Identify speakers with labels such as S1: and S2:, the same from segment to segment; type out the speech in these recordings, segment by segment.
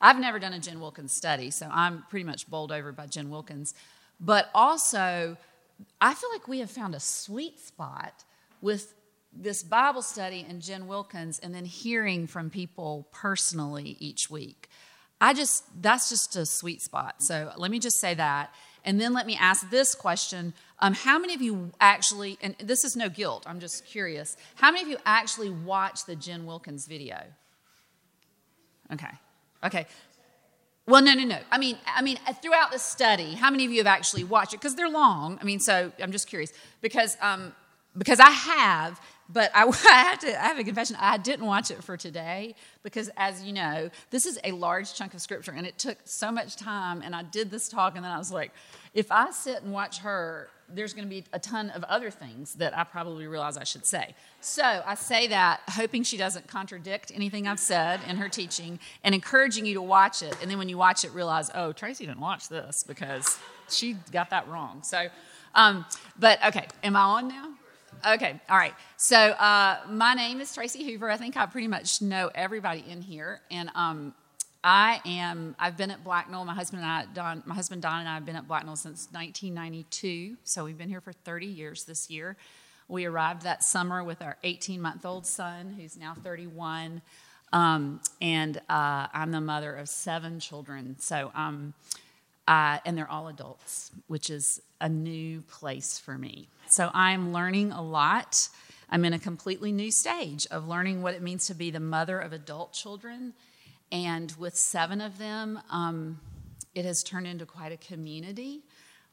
S1: I've never done a Jen Wilkins study, so I'm pretty much bowled over by Jen Wilkins. But also, I feel like we have found a sweet spot with this Bible study and Jen Wilkins, and then hearing from people personally each week. I just, that's just a sweet spot. So let me just say that. And then let me ask this question um, How many of you actually, and this is no guilt, I'm just curious, how many of you actually watched the Jen Wilkins video? Okay. Okay. Well, no, no, no. I mean, I mean, throughout the study, how many of you have actually watched it? Because they're long. I mean, so I'm just curious because um, because I have, but I, I have to I have a confession. I didn't watch it for today because, as you know, this is a large chunk of scripture, and it took so much time. And I did this talk, and then I was like, if I sit and watch her, there's going to be a ton of other things that I probably realize I should say. So I say that hoping she doesn't contradict anything I've said in her teaching and encouraging you to watch it. And then when you watch it, realize, oh, Tracy didn't watch this because she got that wrong. So, um, but okay, am I on now? Okay, all right. So uh, my name is Tracy Hoover. I think I pretty much know everybody in here, and um, I am. I've been at Blacknall. My husband and I, Don, my husband Don and I have been at Blacknall since 1992. So we've been here for 30 years this year. We arrived that summer with our 18 month old son, who's now 31, um, and uh, I'm the mother of seven children. So. Um, uh, and they're all adults, which is a new place for me. So I'm learning a lot. I'm in a completely new stage of learning what it means to be the mother of adult children. And with seven of them, um, it has turned into quite a community.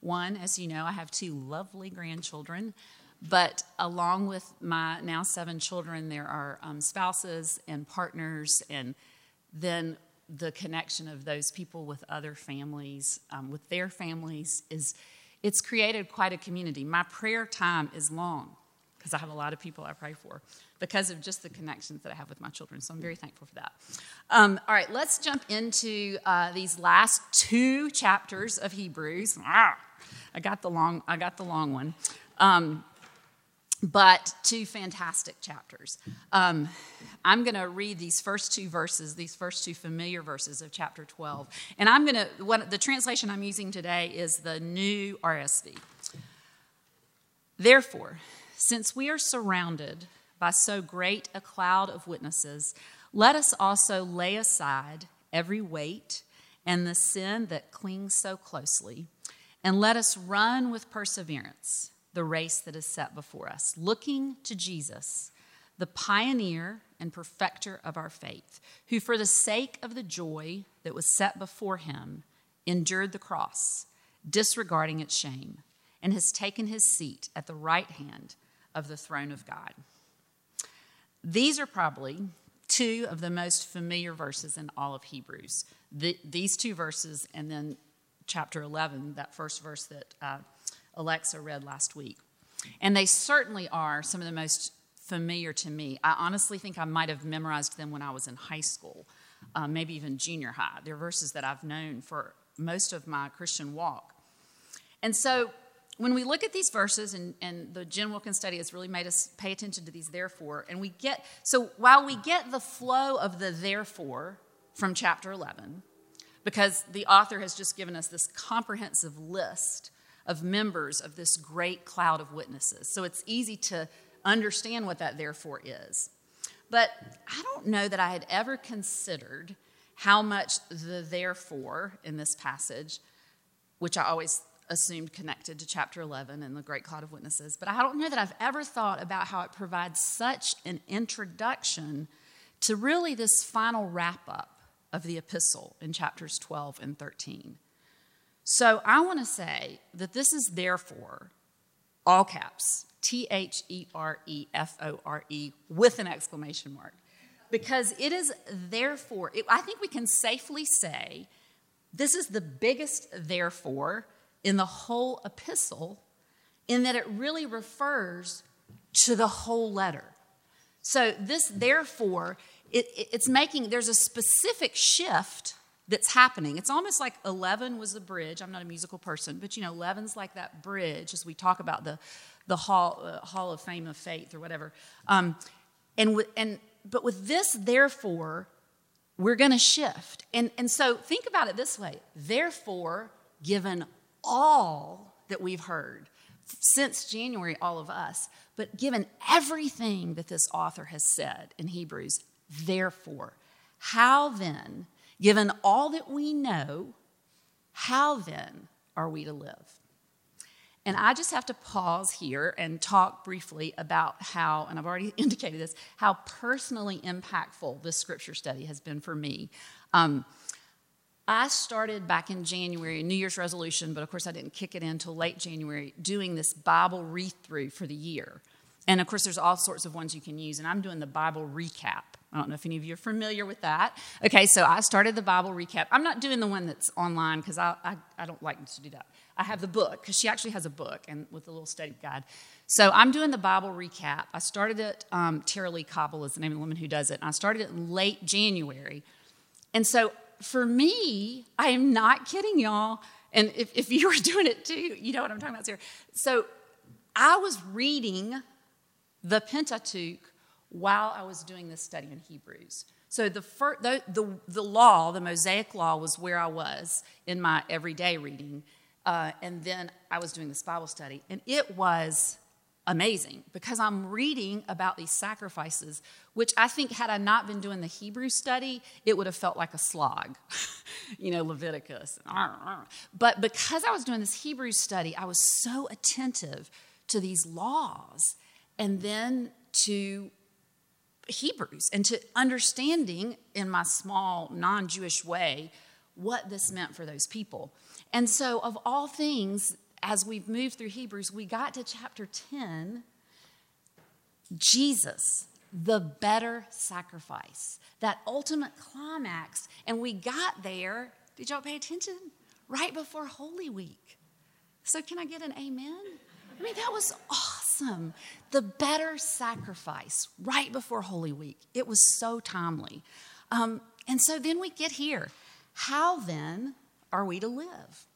S1: One, as you know, I have two lovely grandchildren. But along with my now seven children, there are um, spouses and partners, and then the connection of those people with other families, um, with their families, is it's created quite a community. My prayer time is long because I have a lot of people I pray for because of just the connections that I have with my children. So I'm very thankful for that. Um, all right, let's jump into uh, these last two chapters of Hebrews. Ah, I got the long. I got the long one. Um, but two fantastic chapters. Um, I'm going to read these first two verses, these first two familiar verses of chapter 12. And I'm going to, the translation I'm using today is the new RSV. Therefore, since we are surrounded by so great a cloud of witnesses, let us also lay aside every weight and the sin that clings so closely, and let us run with perseverance the race that is set before us, looking to Jesus, the pioneer and perfecter of our faith, who, for the sake of the joy that was set before him, endured the cross, disregarding its shame, and has taken his seat at the right hand of the throne of God. These are probably two of the most familiar verses in all of Hebrews. The, these two verses, and then chapter 11, that first verse that uh, Alexa read last week. And they certainly are some of the most familiar to me. I honestly think I might have memorized them when I was in high school, uh, maybe even junior high. They're verses that I've known for most of my Christian walk. And so when we look at these verses, and, and the Jen Wilkins study has really made us pay attention to these therefore, and we get, so while we get the flow of the therefore from chapter 11, because the author has just given us this comprehensive list of members of this great cloud of witnesses. So it's easy to understand what that therefore is. But I don't know that I had ever considered how much the therefore in this passage, which I always assumed connected to chapter 11 and the great cloud of witnesses, but I don't know that I've ever thought about how it provides such an introduction to really this final wrap up of the epistle in chapters 12 and 13. So I want to say that this is therefore, all caps, T H E R E F O R E with an exclamation mark. Because it is therefore, it, I think we can safely say this is the biggest therefore in the whole epistle, in that it really refers to the whole letter. So, this therefore, it, it's making, there's a specific shift that's happening. It's almost like 11 was a bridge. I'm not a musical person, but you know, 11's like that bridge as we talk about the, the hall, uh, hall of Fame of Faith or whatever. Um, and, with, and, but with this, therefore, we're going to shift. And, and so think about it this way therefore, given all that we've heard since January, all of us, but given everything that this author has said in Hebrews, therefore, how then, given all that we know, how then are we to live? And I just have to pause here and talk briefly about how, and I've already indicated this, how personally impactful this scripture study has been for me. Um, I started back in January, New Year's resolution, but of course I didn't kick it in until late January, doing this Bible read through for the year. And of course, there's all sorts of ones you can use, and I'm doing the Bible recap. I don't know if any of you are familiar with that. Okay, so I started the Bible recap. I'm not doing the one that's online because I, I, I, don't like to do that. I have the book because she actually has a book and with a little study guide. So I'm doing the Bible recap. I started it, um, Tara-Leigh Cobble is the name of the woman who does it. I started it in late January. And so for me, I am not kidding y'all. And if, if you were doing it too, you know what I'm talking about, Sarah. So I was reading the Pentateuch while I was doing this study in Hebrews. So the, first, the, the, the, law, the Mosaic law, was where I was in my everyday reading. Uh, and then I was doing this Bible study. And it was amazing because I'm reading about these sacrifices, which I think, had I not been doing the Hebrew study, it would have felt like a slog, you know, Leviticus. But because I was doing this Hebrew study, I was so attentive to these laws and then to Hebrews and to understanding in my small non Jewish way what this meant for those people. And so, of all things, as we've moved through Hebrews, we got to chapter 10 Jesus, the better sacrifice, that ultimate climax. And we got there, did y'all pay attention? Right before Holy Week. So, can I get an amen? I mean, that was awesome. The better sacrifice right before Holy Week. It was so timely. Um, and so then we get here. How then are we to live?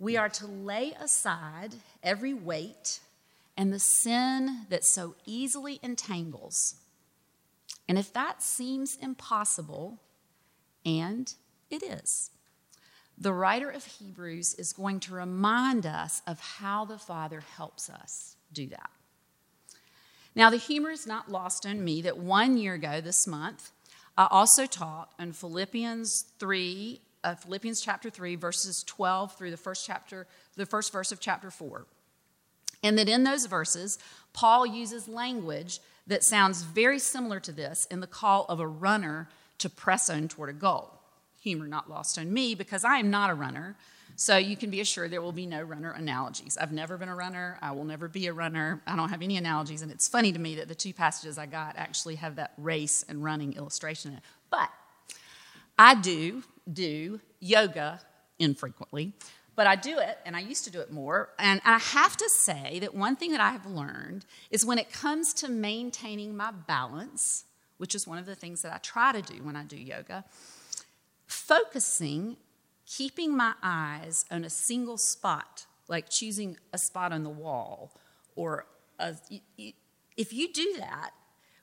S1: We are to lay aside every weight and the sin that so easily entangles. And if that seems impossible, and it is, the writer of Hebrews is going to remind us of how the Father helps us do that. Now, the humor is not lost on me that one year ago this month, I also taught in Philippians 3, uh, Philippians chapter 3, verses 12 through the first chapter, the first verse of chapter 4. And that in those verses, Paul uses language that sounds very similar to this in the call of a runner to press on toward a goal humor not lost on me because I am not a runner. So you can be assured there will be no runner analogies. I've never been a runner. I will never be a runner. I don't have any analogies. And it's funny to me that the two passages I got actually have that race and running illustration in it. But I do do yoga infrequently, but I do it, and I used to do it more. And I have to say that one thing that I have learned is when it comes to maintaining my balance, which is one of the things that I try to do when I do yoga, focusing, keeping my eyes on a single spot, like choosing a spot on the wall, or a, if you do that,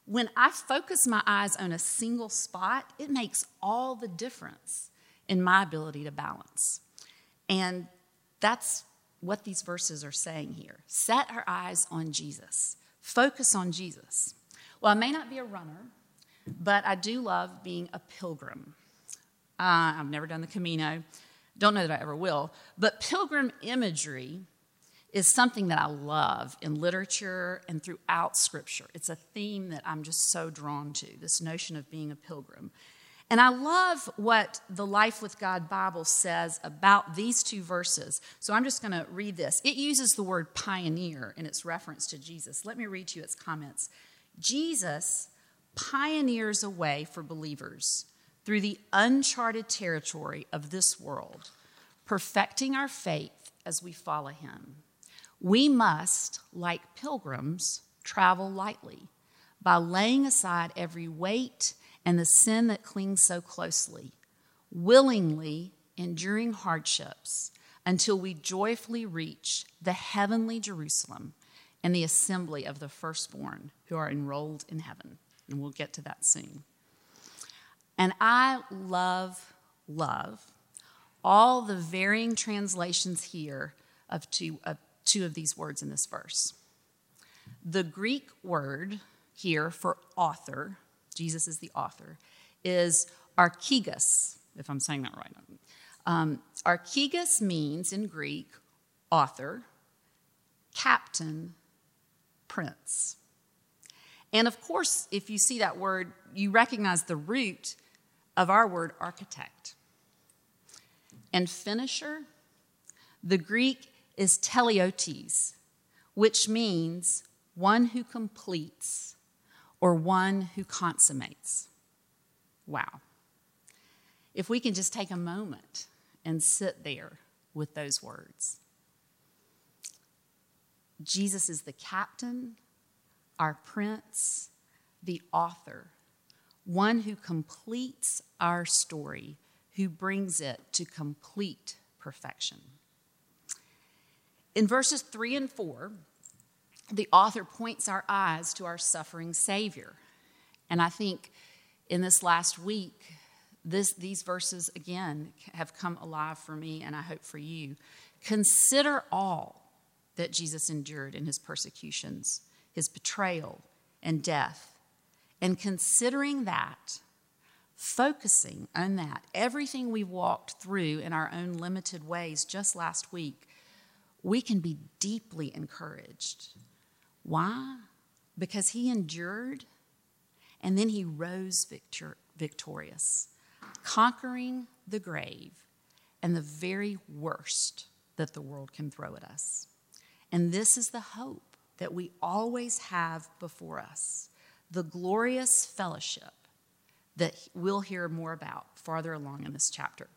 S1: when I focus my eyes on a single spot, it makes all the difference in my ability to balance. And that's what these verses are saying here. Set our eyes on Jesus, focus on Jesus. Well, I may not be a runner, but I do love being a pilgrim. Uh, I've never done the Camino. Don't know that I ever will. But pilgrim imagery is something that I love in literature and throughout Scripture. It's a theme that I'm just so drawn to this notion of being a pilgrim. And I love what the Life with God Bible says about these two verses. So I'm just going to read this. It uses the word pioneer in its reference to Jesus. Let me read to you its comments. Jesus pioneers a way for believers through the uncharted territory of this world, perfecting our faith as we follow him. We must, like pilgrims, travel lightly by laying aside every weight and the sin that clings so closely, willingly enduring hardships until we joyfully reach the heavenly Jerusalem and the assembly of the firstborn who are enrolled in heaven. And we'll get to that soon. And I love, love all the varying translations here of two, of two of these words in this verse. The Greek word here for author, Jesus is the author, is archegos, if I'm saying that right. Um, means in Greek author, captain, prince. And of course, if you see that word, you recognize the root of our word architect. And finisher, the Greek is teleotes, which means one who completes or one who consummates. Wow. If we can just take a moment and sit there with those words. Jesus is the captain, our prince, the author, one who completes our story, who brings it to complete perfection. In verses 3 and 4, the author points our eyes to our suffering Savior. And I think in this last week, this, these verses again have come alive for me, and I hope for you. Consider all that Jesus endured in his persecutions, his betrayal, and death. And considering that, focusing on that, everything we walked through in our own limited ways just last week, we can be deeply encouraged. Why? Because he endured and then he rose victor- victorious, conquering the grave and the very worst that the world can throw at us. And this is the hope that we always have before us the glorious fellowship that we'll hear more about farther along in this chapter.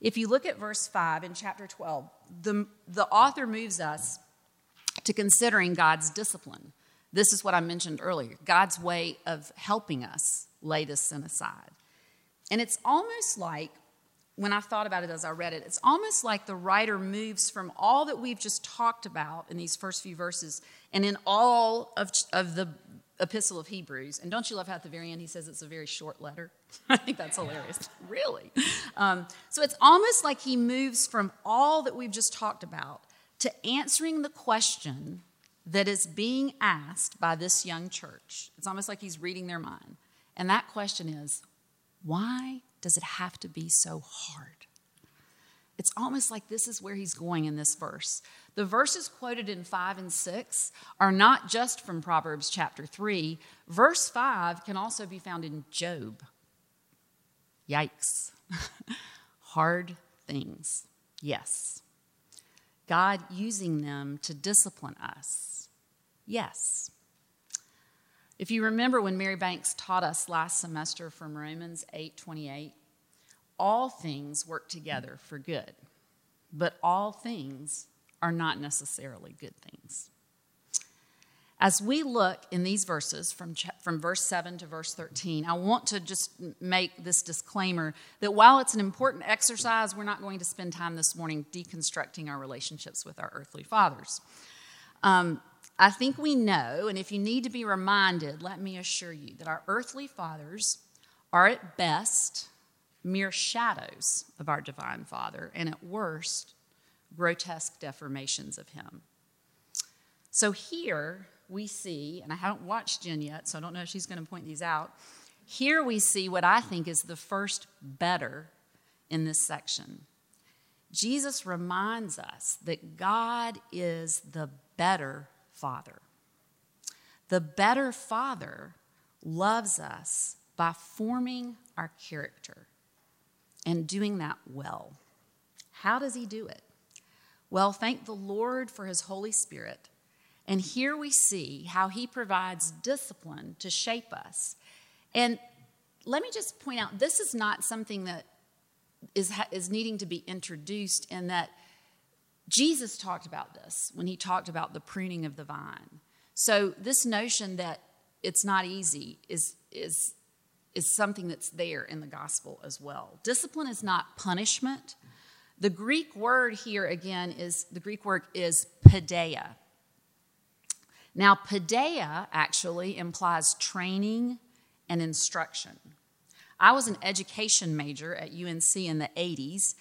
S1: If you look at verse 5 in chapter 12, the, the author moves us to considering God's discipline. This is what I mentioned earlier God's way of helping us lay this sin aside. And it's almost like, when I thought about it as I read it, it's almost like the writer moves from all that we've just talked about in these first few verses and in all of, of the epistle of Hebrews. And don't you love how at the very end he says it's a very short letter? I think that's hilarious. really? Um, so it's almost like he moves from all that we've just talked about to answering the question that is being asked by this young church. It's almost like he's reading their mind. And that question is why does it have to be so hard? It's almost like this is where he's going in this verse. The verses quoted in 5 and 6 are not just from Proverbs chapter 3. Verse 5 can also be found in Job. Yikes. Hard things. Yes. God using them to discipline us Yes. If you remember when Mary Banks taught us last semester from Romans 8:28, all things work together for good, but all things are not necessarily good things. As we look in these verses from, from verse 7 to verse 13, I want to just make this disclaimer that while it's an important exercise, we're not going to spend time this morning deconstructing our relationships with our earthly fathers. Um, I think we know, and if you need to be reminded, let me assure you that our earthly fathers are at best mere shadows of our divine Father, and at worst, grotesque deformations of Him. So here we see, and I haven't watched Jen yet, so I don't know if she's going to point these out. Here we see what I think is the first better in this section. Jesus reminds us that God is the better Father. The better Father loves us by forming our character and doing that well. How does He do it? Well, thank the Lord for His Holy Spirit. And here we see how He provides discipline to shape us. And let me just point out this is not something that is, is needing to be introduced in that Jesus talked about this when he talked about the pruning of the vine. So this notion that it's not easy is is is something that's there in the gospel as well. Discipline is not punishment. The Greek word here again is the Greek word is paideia. Now, paideia actually implies training and instruction. I was an education major at UNC in the 80s,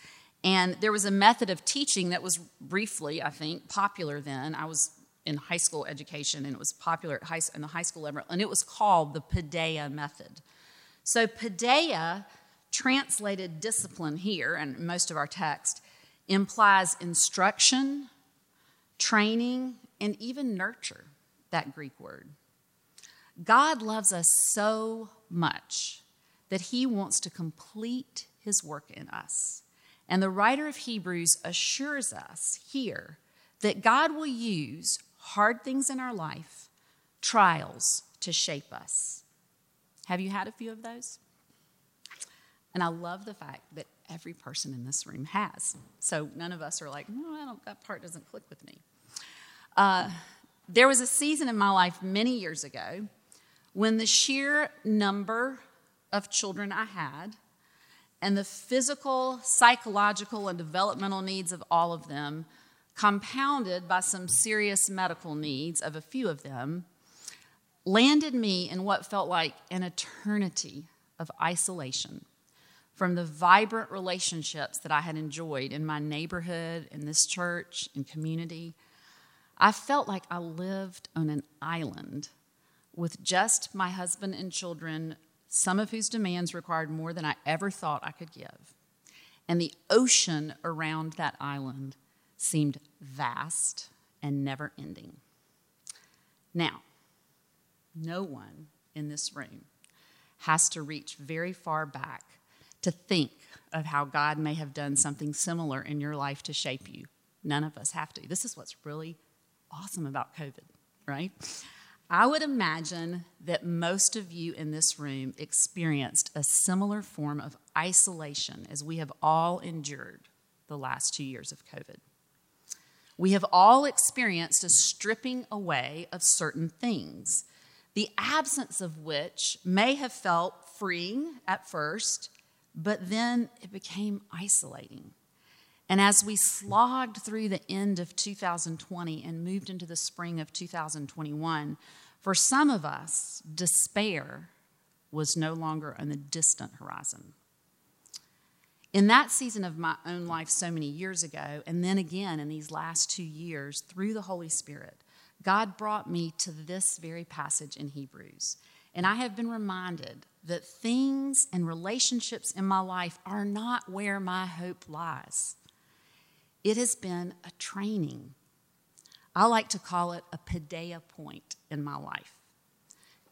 S1: and there was a method of teaching that was briefly, I think, popular then. I was in high school education, and it was popular high, in the high school level, and it was called the Paideia method. So, Paideia, translated discipline here, and most of our text, implies instruction, training, and even nurture, that Greek word. God loves us so much that he wants to complete his work in us. And the writer of Hebrews assures us here that God will use hard things in our life, trials, to shape us. Have you had a few of those? And I love the fact that every person in this room has. So none of us are like, no, that part doesn't click with me. Uh, there was a season in my life many years ago when the sheer number of children I had and the physical, psychological, and developmental needs of all of them, compounded by some serious medical needs of a few of them, landed me in what felt like an eternity of isolation from the vibrant relationships that I had enjoyed in my neighborhood, in this church, in community. I felt like I lived on an island with just my husband and children some of whose demands required more than I ever thought I could give. And the ocean around that island seemed vast and never ending. Now, no one in this room has to reach very far back to think of how God may have done something similar in your life to shape you. None of us have to. This is what's really awesome about COVID, right? I would imagine that most of you in this room experienced a similar form of isolation as we have all endured the last two years of COVID. We have all experienced a stripping away of certain things, the absence of which may have felt freeing at first, but then it became isolating. And as we slogged through the end of 2020 and moved into the spring of 2021, for some of us, despair was no longer on the distant horizon. In that season of my own life so many years ago, and then again in these last two years, through the Holy Spirit, God brought me to this very passage in Hebrews. And I have been reminded that things and relationships in my life are not where my hope lies. It has been a training I like to call it a Paideia point in my life.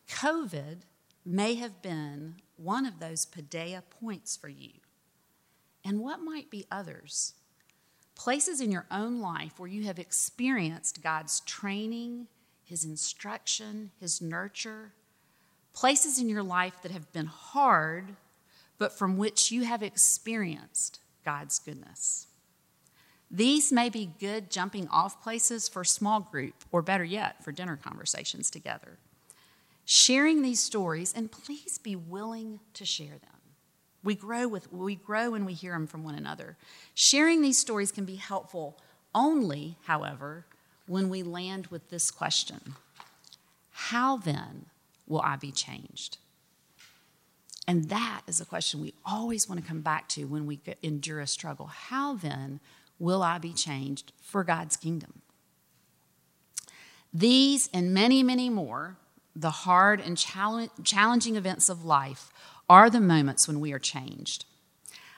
S1: COVID may have been one of those Paideia points for you. And what might be others? Places in your own life where you have experienced God's training, His instruction, His nurture. Places in your life that have been hard, but from which you have experienced God's goodness. These may be good jumping off places for small group, or better yet, for dinner conversations together. Sharing these stories, and please be willing to share them. We grow, with, we grow when we hear them from one another. Sharing these stories can be helpful only, however, when we land with this question How then will I be changed? And that is a question we always want to come back to when we endure a struggle. How then will I be changed for God's kingdom? These and many, many more, the hard and challenging events of life, are the moments when we are changed.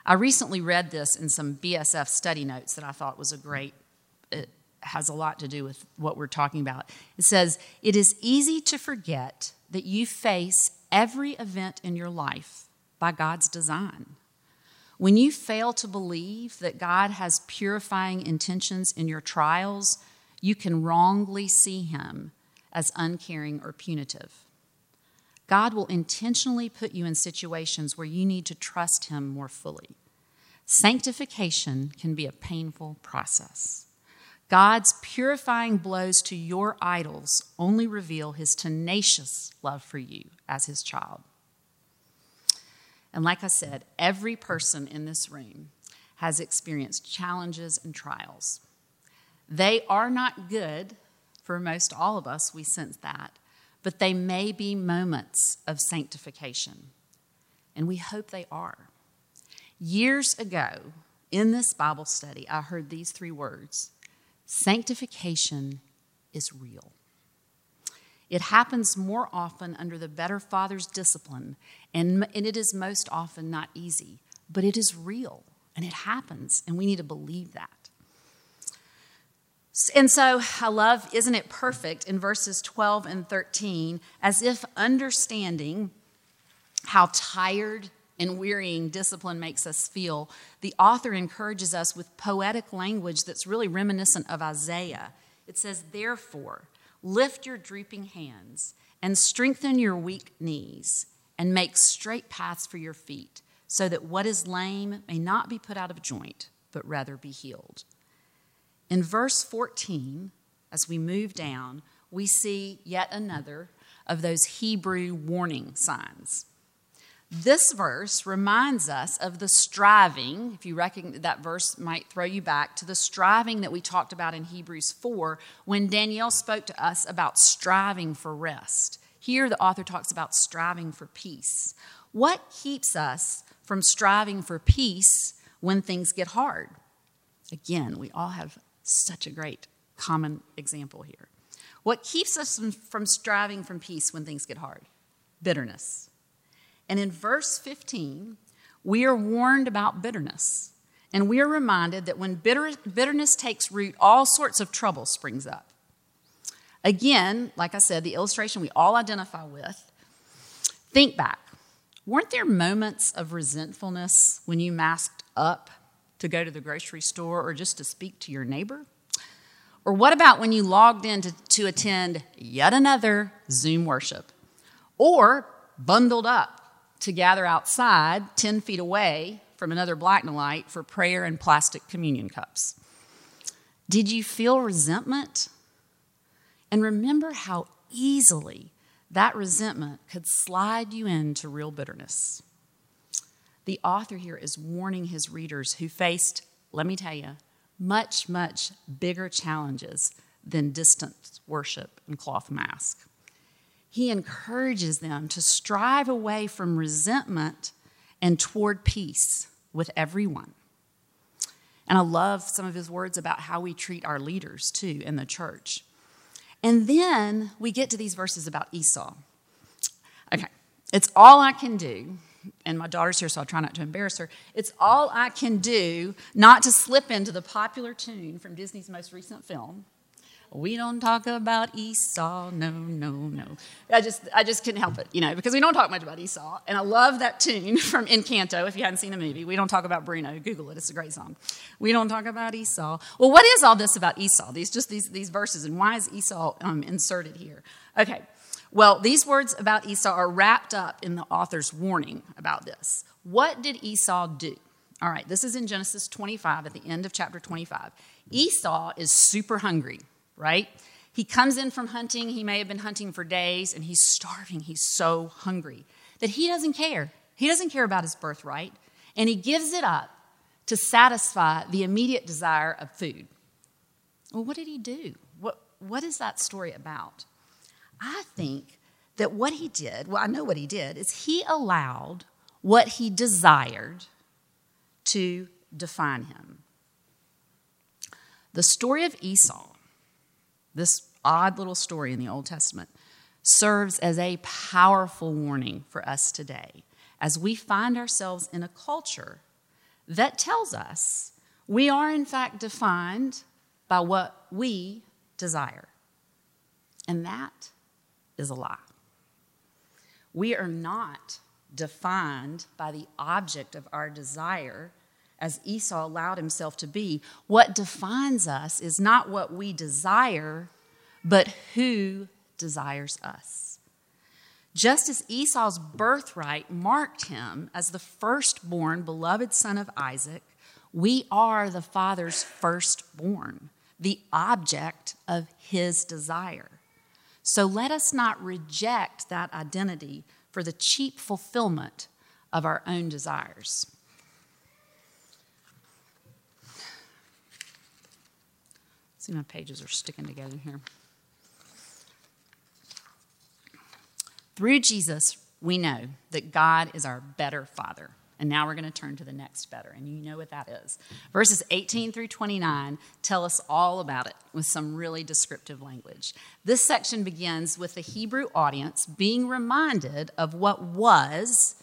S1: I recently read this in some BSF study notes that I thought was a great, it has a lot to do with what we're talking about. It says, It is easy to forget that you face every event in your life by God's design. When you fail to believe that God has purifying intentions in your trials, you can wrongly see Him as uncaring or punitive. God will intentionally put you in situations where you need to trust Him more fully. Sanctification can be a painful process. God's purifying blows to your idols only reveal His tenacious love for you as His child. And like I said, every person in this room has experienced challenges and trials. They are not good for most all of us, we sense that, but they may be moments of sanctification. and we hope they are. Years ago, in this Bible study, I heard these three words Sanctification is real. It happens more often under the better Father's discipline, and, and it is most often not easy, but it is real and it happens, and we need to believe that. And so I love, isn't it perfect, in verses 12 and 13, as if understanding how tired and wearying discipline makes us feel, the author encourages us with poetic language that's really reminiscent of Isaiah. It says, Therefore, lift your drooping hands and strengthen your weak knees and make straight paths for your feet so that what is lame may not be put out of joint, but rather be healed. In verse 14, as we move down, we see yet another of those Hebrew warning signs. This verse reminds us of the striving. If you reckon that verse might throw you back to the striving that we talked about in Hebrews 4 when Danielle spoke to us about striving for rest. Here, the author talks about striving for peace. What keeps us from striving for peace when things get hard. Again, we all have such a great common example here. What keeps us from striving for peace when things get hard? Bitterness. And in verse 15, we are warned about bitterness. And we are reminded that when bitter, bitterness takes root, all sorts of trouble springs up. Again, like I said, the illustration we all identify with. Think back. Weren't there moments of resentfulness when you masked up to go to the grocery store or just to speak to your neighbor? Or what about when you logged in to, to attend yet another Zoom worship? Or bundled up to gather outside 10 feet away from another black light for prayer and plastic communion cups? Did you feel resentment? And remember how easily that resentment could slide you into real bitterness. The author here is warning his readers who faced, let me tell you, much, much bigger challenges than distant worship and cloth mask. He encourages them to strive away from resentment and toward peace with everyone. And I love some of his words about how we treat our leaders too in the church. And then we get to these verses about Esau. Okay, it's all I can do. And my daughter's here, so I'll try not to embarrass her. It's all I can do not to slip into the popular tune from Disney's most recent film, we don't talk about Esau, no, no, no. I just, I just couldn't help it, you know, because we don't talk much about Esau. And I love that tune from Encanto. If you hadn't seen the movie, we don't talk about Bruno. Google it; it's a great song. We don't talk about Esau. Well, what is all this about Esau? These just these these verses, and why is Esau um, inserted here? Okay. Well, these words about Esau are wrapped up in the author's warning about this. What did Esau do? All right, this is in Genesis 25 at the end of chapter 25. Esau is super hungry right? He comes in from hunting. He may have been hunting for days and he's starving. He's so hungry that he doesn't care. He doesn't care about his birthright and he gives it up to satisfy the immediate desire of food. Well, what did he do? What, what is that story about? I think that what he did, well, I know what he did, is he allowed what he desired to define him. The story of Esau this odd little story in the Old Testament serves as a powerful warning for us today as we find ourselves in a culture that tells us we are, in fact, defined by what we desire. And that is a lie. We are not defined by the object of our desire as Esau allowed himself to be. What defines us is not what we desire, but who desires us. Just as Esau's birthright marked him as the firstborn, beloved son of Isaac, we are the Father's firstborn, the object of his desire. So let us not reject that identity for the cheap fulfillment of our own desires. See, my pages are sticking together here. Through Jesus, we know that God is our better Father. And now we're going to turn to the next better, and you know what that is. Verses 18 through 29 tell us all about it with some really descriptive language. This section begins with the Hebrew audience being reminded of what was,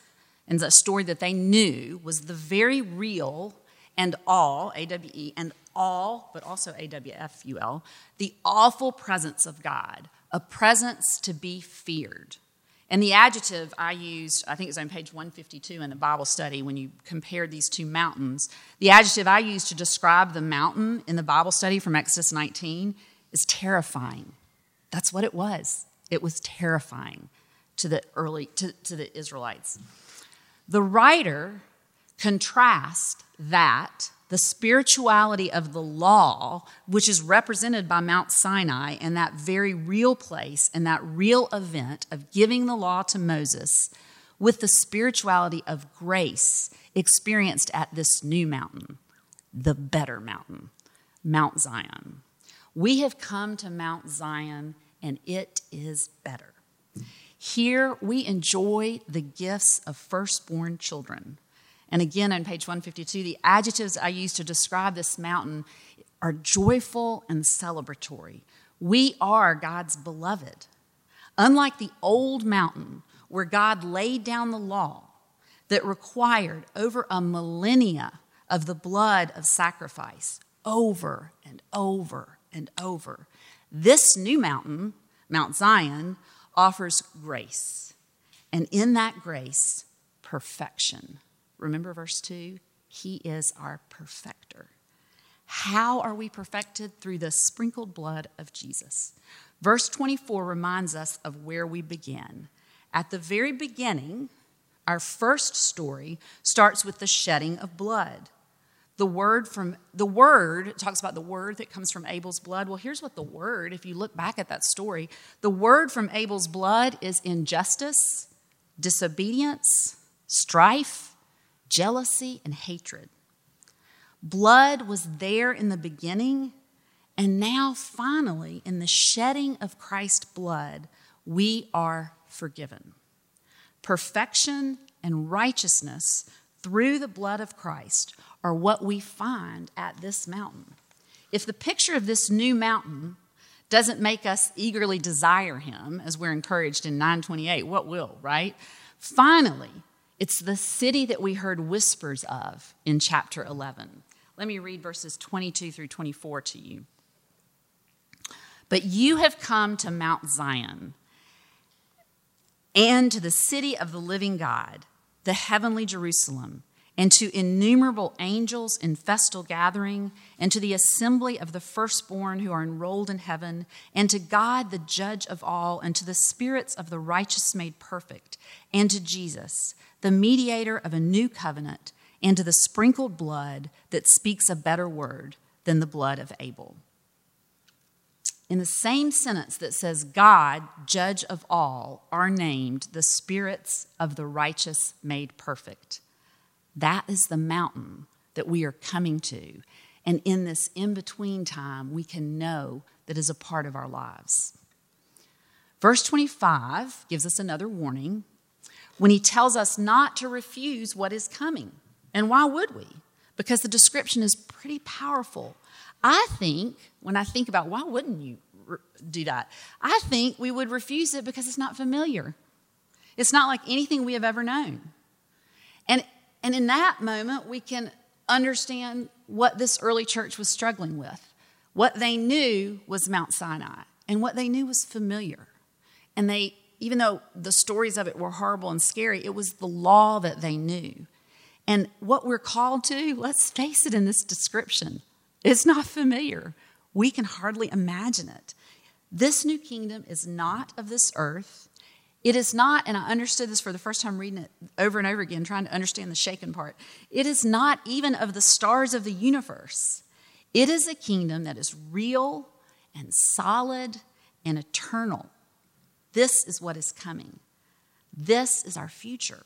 S1: and the story that they knew was the very real and all, A W E, and all, but also A W F U L, the awful presence of God, a presence to be feared. And the adjective I used, I think it's on page 152 in the Bible study when you compared these two mountains. The adjective I used to describe the mountain in the Bible study from Exodus 19 is terrifying. That's what it was. It was terrifying to the early to, to the Israelites. The writer contrasts that the spirituality of the law, which is represented by Mount Sinai and that very real place and that real event of giving the law to Moses, with the spirituality of grace experienced at this new mountain, the better mountain, Mount Zion. We have come to Mount Zion and it is better. Here we enjoy the gifts of firstborn children and again on page 152, the adjectives I use to describe this mountain are joyful and celebratory. We are God's beloved. Unlike the old mountain where God laid down the law that required over a millennia of the blood of sacrifice over and over and over, this new mountain, Mount Zion, offers grace. And in that grace, perfection. Remember verse 2? He is our perfecter. How are we perfected? Through the sprinkled blood of Jesus. Verse 24 reminds us of where we begin. At the very beginning, our first story starts with the shedding of blood. The word from the word talks about the word that comes from Abel's blood. Well, here's what the word, if you look back at that story, the word from Abel's blood is injustice, disobedience, strife, jealousy, and hatred. Blood was there in the beginning, and now finally, in the shedding of Christ's blood, we are forgiven. Perfection and righteousness through the blood of Christ are what we find at this mountain. If the picture of this new mountain doesn't make us eagerly desire him, as we're encouraged in 928, what will, right? Finally, it's the city that we heard whispers of in chapter 11. Let me read verses 22 through 24 to you. But you have come to Mount Zion and to the city of the living God, the heavenly Jerusalem, and to innumerable angels in festal gathering, and to the assembly of the firstborn who are enrolled in heaven, and to God, the judge of all, and to the spirits of the righteous made perfect, and to Jesus the mediator of a new covenant, and to the sprinkled blood that speaks a better word than the blood of Abel. In the same sentence that says, God, judge of all, are named the spirits of the righteous made perfect. That is the mountain that we are coming to. And in this in between time, we can know that is a part of our lives. Verse 25 gives us another warning when he tells us not to refuse what is coming. And why would we? Because the description is pretty powerful. I think, when I think about why wouldn't you do that, I think we would refuse it because it's not familiar. It's not like anything we have ever known. And, and in that moment, we can understand what this early church was struggling with. What they knew was Mount Sinai, and what they knew was familiar. And they even though the stories of it were horrible and scary, it was the law that they knew. And what we're called to, let's face it in this description, it's not familiar. We can hardly imagine it. This new kingdom is not of this earth. It is not, and I understood this for the first time reading it over and over again, trying to understand the shaken part. It is not even of the stars of the universe. It is a kingdom that is real and solid and eternal. This is what is coming. This is our future.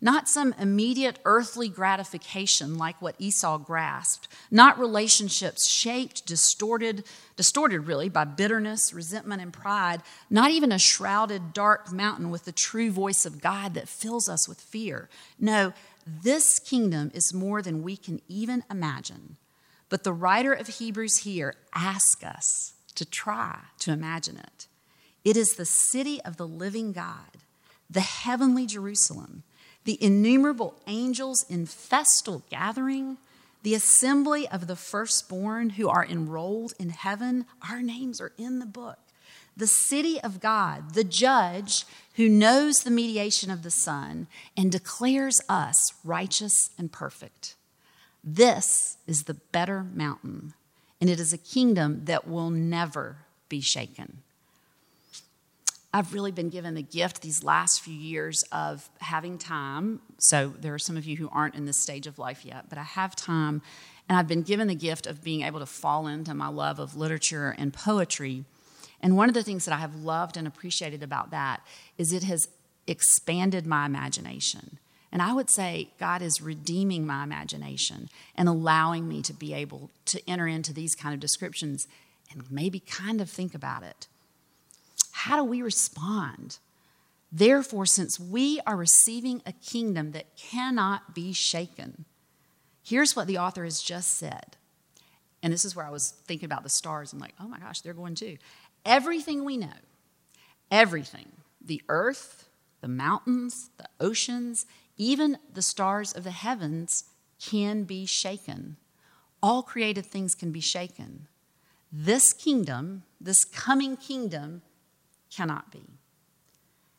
S1: Not some immediate earthly gratification like what Esau grasped, not relationships shaped, distorted, distorted really by bitterness, resentment, and pride, not even a shrouded dark mountain with the true voice of God that fills us with fear. No, this kingdom is more than we can even imagine. But the writer of Hebrews here asks us to try to imagine it. It is the city of the living God, the heavenly Jerusalem the innumerable angels in festal gathering, the assembly of the firstborn who are enrolled in heaven, our names are in the book. The city of God, the judge who knows the mediation of the Son and declares us righteous and perfect. This is the better mountain, and it is a kingdom that will never be shaken. I've really been given the gift these last few years of having time. So there are some of you who aren't in this stage of life yet, but I have time. And I've been given the gift of being able to fall into my love of literature and poetry. And one of the things that I have loved and appreciated about that is it has expanded my imagination. And I would say God is redeeming my imagination and allowing me to be able to enter into these kind of descriptions and maybe kind of think about it. How do we respond? Therefore, since we are receiving a kingdom that cannot be shaken, here's what the author has just said. And this is where I was thinking about the stars and like, oh my gosh, they're going too. Everything we know, everything, the earth, the mountains, the oceans, even the stars of the heavens can be shaken. All created things can be shaken. This kingdom, this coming kingdom, cannot be.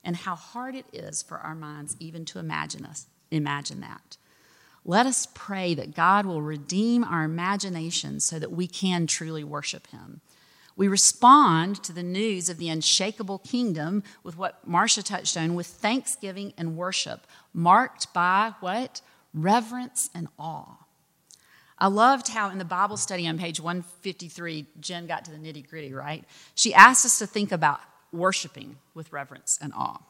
S1: And how hard it is for our minds even to imagine us imagine that. Let us pray that God will redeem our imagination so that we can truly worship him. We respond to the news of the unshakable kingdom with what Marcia touched on with thanksgiving and worship, marked by what? Reverence and awe. I loved how in the Bible study on page 153, Jen got to the nitty gritty, right? She asked us to think about worshiping with reverence and awe.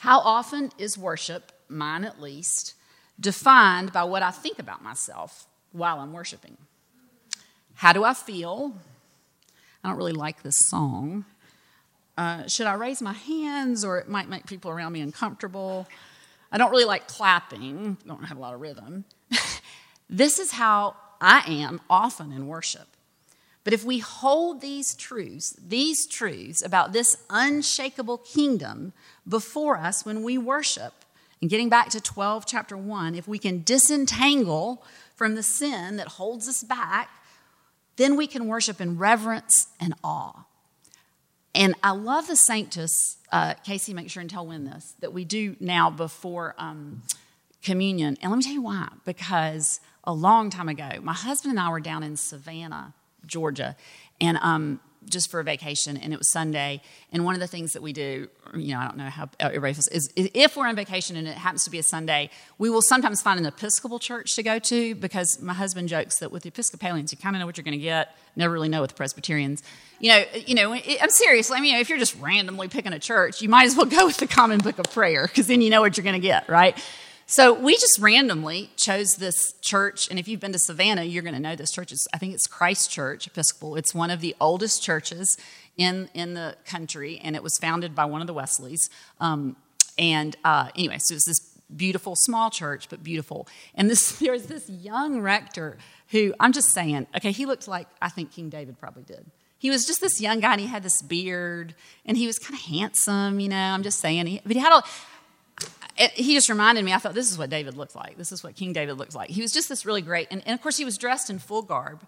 S1: How often is worship, mine at least, defined by what I think about myself while I'm worshiping? How do I feel? I don't really like this song. Uh, should I raise my hands or it might make people around me uncomfortable? I don't really like clapping, don't have a lot of rhythm. this is how I am often in worship. But if we hold these truths, these truths about this unshakable kingdom before us when we worship, and getting back to 12, chapter 1, if we can disentangle from the sin that holds us back, then we can worship in reverence and awe. And I love the Sanctus, uh, Casey, make sure and tell Win this, that we do now before um, communion. And let me tell you why. Because a long time ago, my husband and I were down in Savannah Georgia, and um, just for a vacation, and it was Sunday. And one of the things that we do, you know, I don't know how everybody feels, is if we're on vacation and it happens to be a Sunday, we will sometimes find an Episcopal church to go to because my husband jokes that with the Episcopalians, you kind of know what you're going to get, never really know with the Presbyterians. You know, you know, I'm serious. I mean, if you're just randomly picking a church, you might as well go with the Common Book of Prayer because then you know what you're going to get, right? So we just randomly chose this church, and if you've been to Savannah, you're going to know this church. Is, I think it's Christ Church Episcopal. It's one of the oldest churches in in the country, and it was founded by one of the Wesleys. Um, and uh, anyway, so it's this beautiful small church, but beautiful. And this there's this young rector who I'm just saying, okay, he looked like I think King David probably did. He was just this young guy, and he had this beard, and he was kind of handsome, you know. I'm just saying, he, but he had a he just reminded me, I thought, this is what David looked like. This is what King David looked like. He was just this really great, and, and, of course, he was dressed in full garb.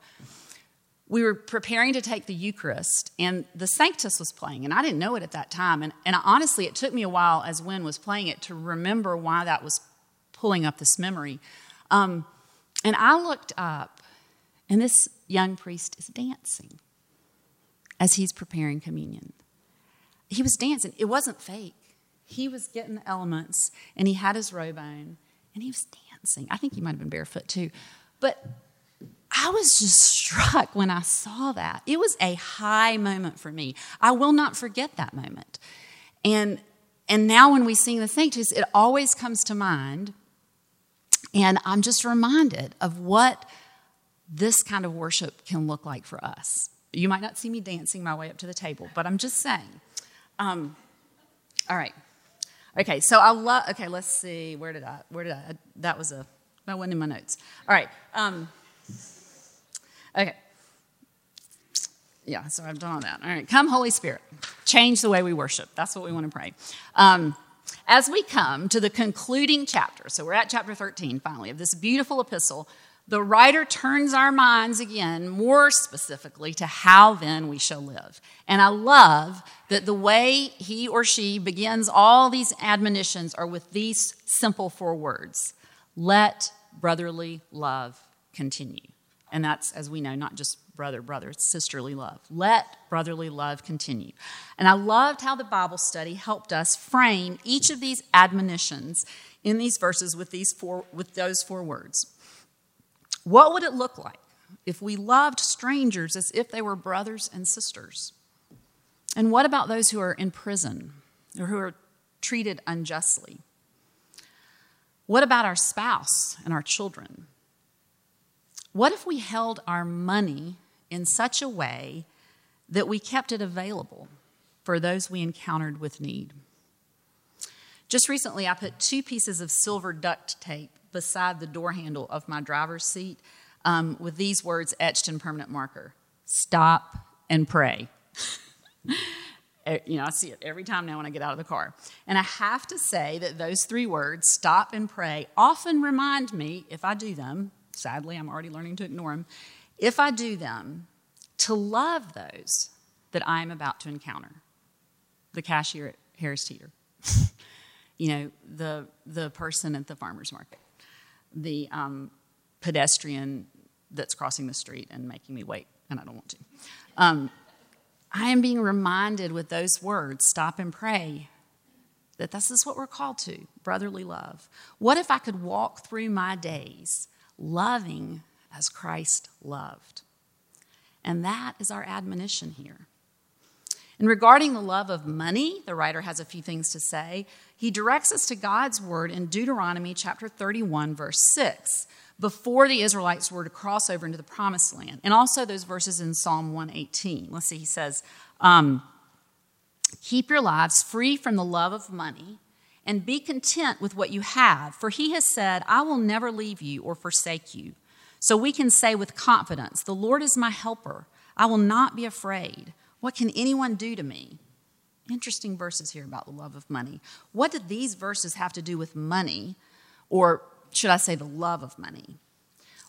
S1: We were preparing to take the Eucharist, and the Sanctus was playing, and I didn't know it at that time. And, and honestly, it took me a while as Wynn was playing it to remember why that was pulling up this memory. Um, and I looked up, and this young priest is dancing as he's preparing communion. He was dancing, it wasn't fake he was getting the elements and he had his robe on and he was dancing. I think he might have been barefoot too. But I was just struck when I saw that. It was a high moment for me. I will not forget that moment. And and now when we sing the Sanctus, it always comes to mind. And I'm just reminded of what this kind of worship can look like for us. You might not see me dancing my way up to the table, but I'm just saying. Um, all right. Okay, so I love, okay, let's see. Where did I, where did I, that was a, that in my notes. All right. Um, okay. Yeah, so I've done all that. All right, come, Holy Spirit. Change the way we worship. That's what we want to pray. Um, as we come to the concluding chapter, so we're at chapter 13 finally of this beautiful epistle, the writer turns our minds again more specifically to how then we shall live. And I love that the way he or she begins all these admonitions are with these simple four words let brotherly love continue. And that's, as we know, not just brother, brother, it's sisterly love. Let brotherly love continue. And I loved how the Bible study helped us frame each of these admonitions in these verses with, these four, with those four words. What would it look like if we loved strangers as if they were brothers and sisters? And what about those who are in prison or who are treated unjustly? What about our spouse and our children? What if we held our money in such a way that we kept it available for those we encountered with need? Just recently, I put two pieces of silver duct tape beside the door handle of my driver's seat um, with these words etched in permanent marker Stop and pray. You know, I see it every time now when I get out of the car. And I have to say that those three words, stop and pray, often remind me, if I do them, sadly, I'm already learning to ignore them, if I do them, to love those that I'm about to encounter. The cashier at Harris Teeter, you know, the, the person at the farmer's market, the um, pedestrian that's crossing the street and making me wait, and I don't want to. Um, I am being reminded with those words, stop and pray, that this is what we're called to brotherly love. What if I could walk through my days loving as Christ loved? And that is our admonition here. And regarding the love of money, the writer has a few things to say. He directs us to God's word in Deuteronomy chapter 31, verse 6, before the Israelites were to cross over into the promised land, and also those verses in Psalm 118. Let's see, he says, um, Keep your lives free from the love of money and be content with what you have, for he has said, I will never leave you or forsake you. So we can say with confidence, The Lord is my helper. I will not be afraid. What can anyone do to me? Interesting verses here about the love of money. What do these verses have to do with money, or should I say the love of money?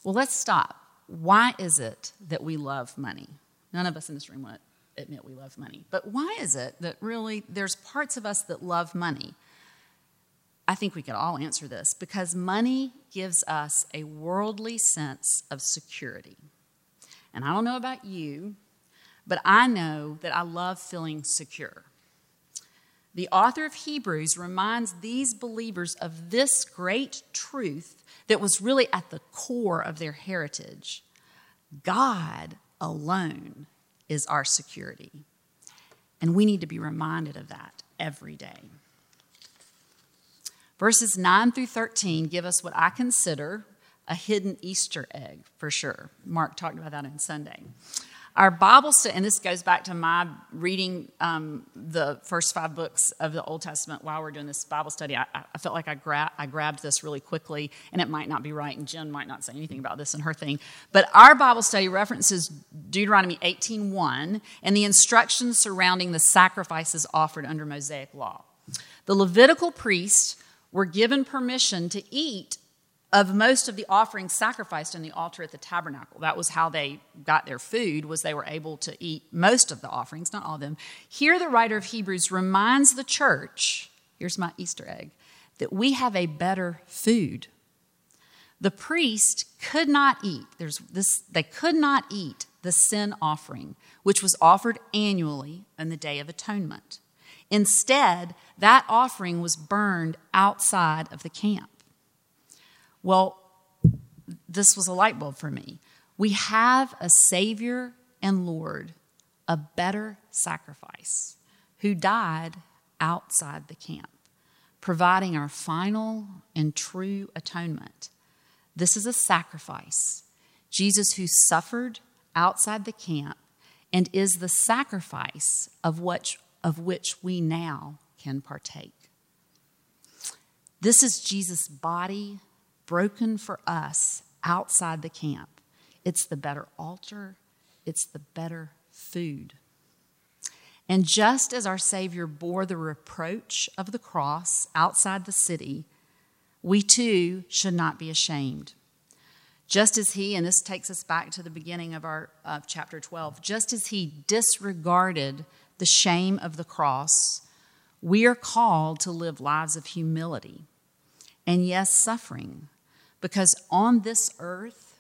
S1: Well, let's stop. Why is it that we love money? None of us in this room would admit we love money. But why is it that really there's parts of us that love money? I think we could all answer this because money gives us a worldly sense of security. And I don't know about you, but I know that I love feeling secure. The author of Hebrews reminds these believers of this great truth that was really at the core of their heritage God alone is our security. And we need to be reminded of that every day. Verses 9 through 13 give us what I consider a hidden Easter egg for sure. Mark talked about that on Sunday. Our Bible study, and this goes back to my reading um, the first five books of the Old Testament while we're doing this Bible study. I, I felt like I, gra- I grabbed this really quickly, and it might not be right, and Jen might not say anything about this in her thing. But our Bible study references Deuteronomy 18.1 and the instructions surrounding the sacrifices offered under Mosaic law. The Levitical priests were given permission to eat of most of the offerings sacrificed in the altar at the tabernacle. That was how they got their food was they were able to eat most of the offerings, not all of them. Here the writer of Hebrews reminds the church, here's my Easter egg, that we have a better food. The priest could not eat. There's this they could not eat the sin offering, which was offered annually on the day of atonement. Instead, that offering was burned outside of the camp. Well, this was a light bulb for me. We have a Savior and Lord, a better sacrifice, who died outside the camp, providing our final and true atonement. This is a sacrifice. Jesus, who suffered outside the camp and is the sacrifice of which, of which we now can partake. This is Jesus' body broken for us outside the camp. It's the better altar, it's the better food. And just as our Savior bore the reproach of the cross outside the city, we too should not be ashamed. Just as he, and this takes us back to the beginning of our of chapter 12, just as he disregarded the shame of the cross, we are called to live lives of humility and, yes, suffering, because on this earth,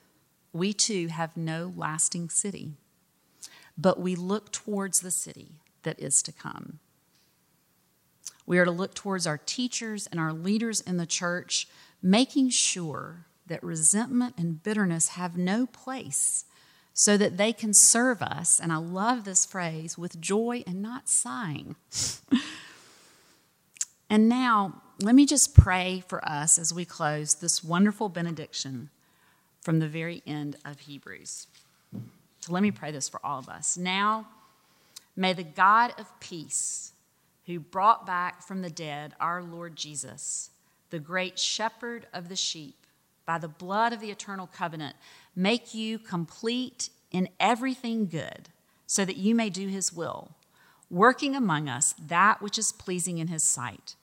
S1: we too have no lasting city, but we look towards the city that is to come. We are to look towards our teachers and our leaders in the church, making sure that resentment and bitterness have no place so that they can serve us, and I love this phrase, with joy and not sighing. and now, let me just pray for us as we close this wonderful benediction from the very end of Hebrews. So let me pray this for all of us. Now, may the God of peace, who brought back from the dead our Lord Jesus, the great shepherd of the sheep, by the blood of the eternal covenant, make you complete in everything good, so that you may do his will, working among us that which is pleasing in his sight,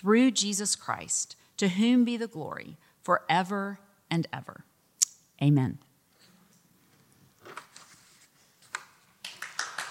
S1: through Jesus Christ, to whom be the glory forever and ever. Amen.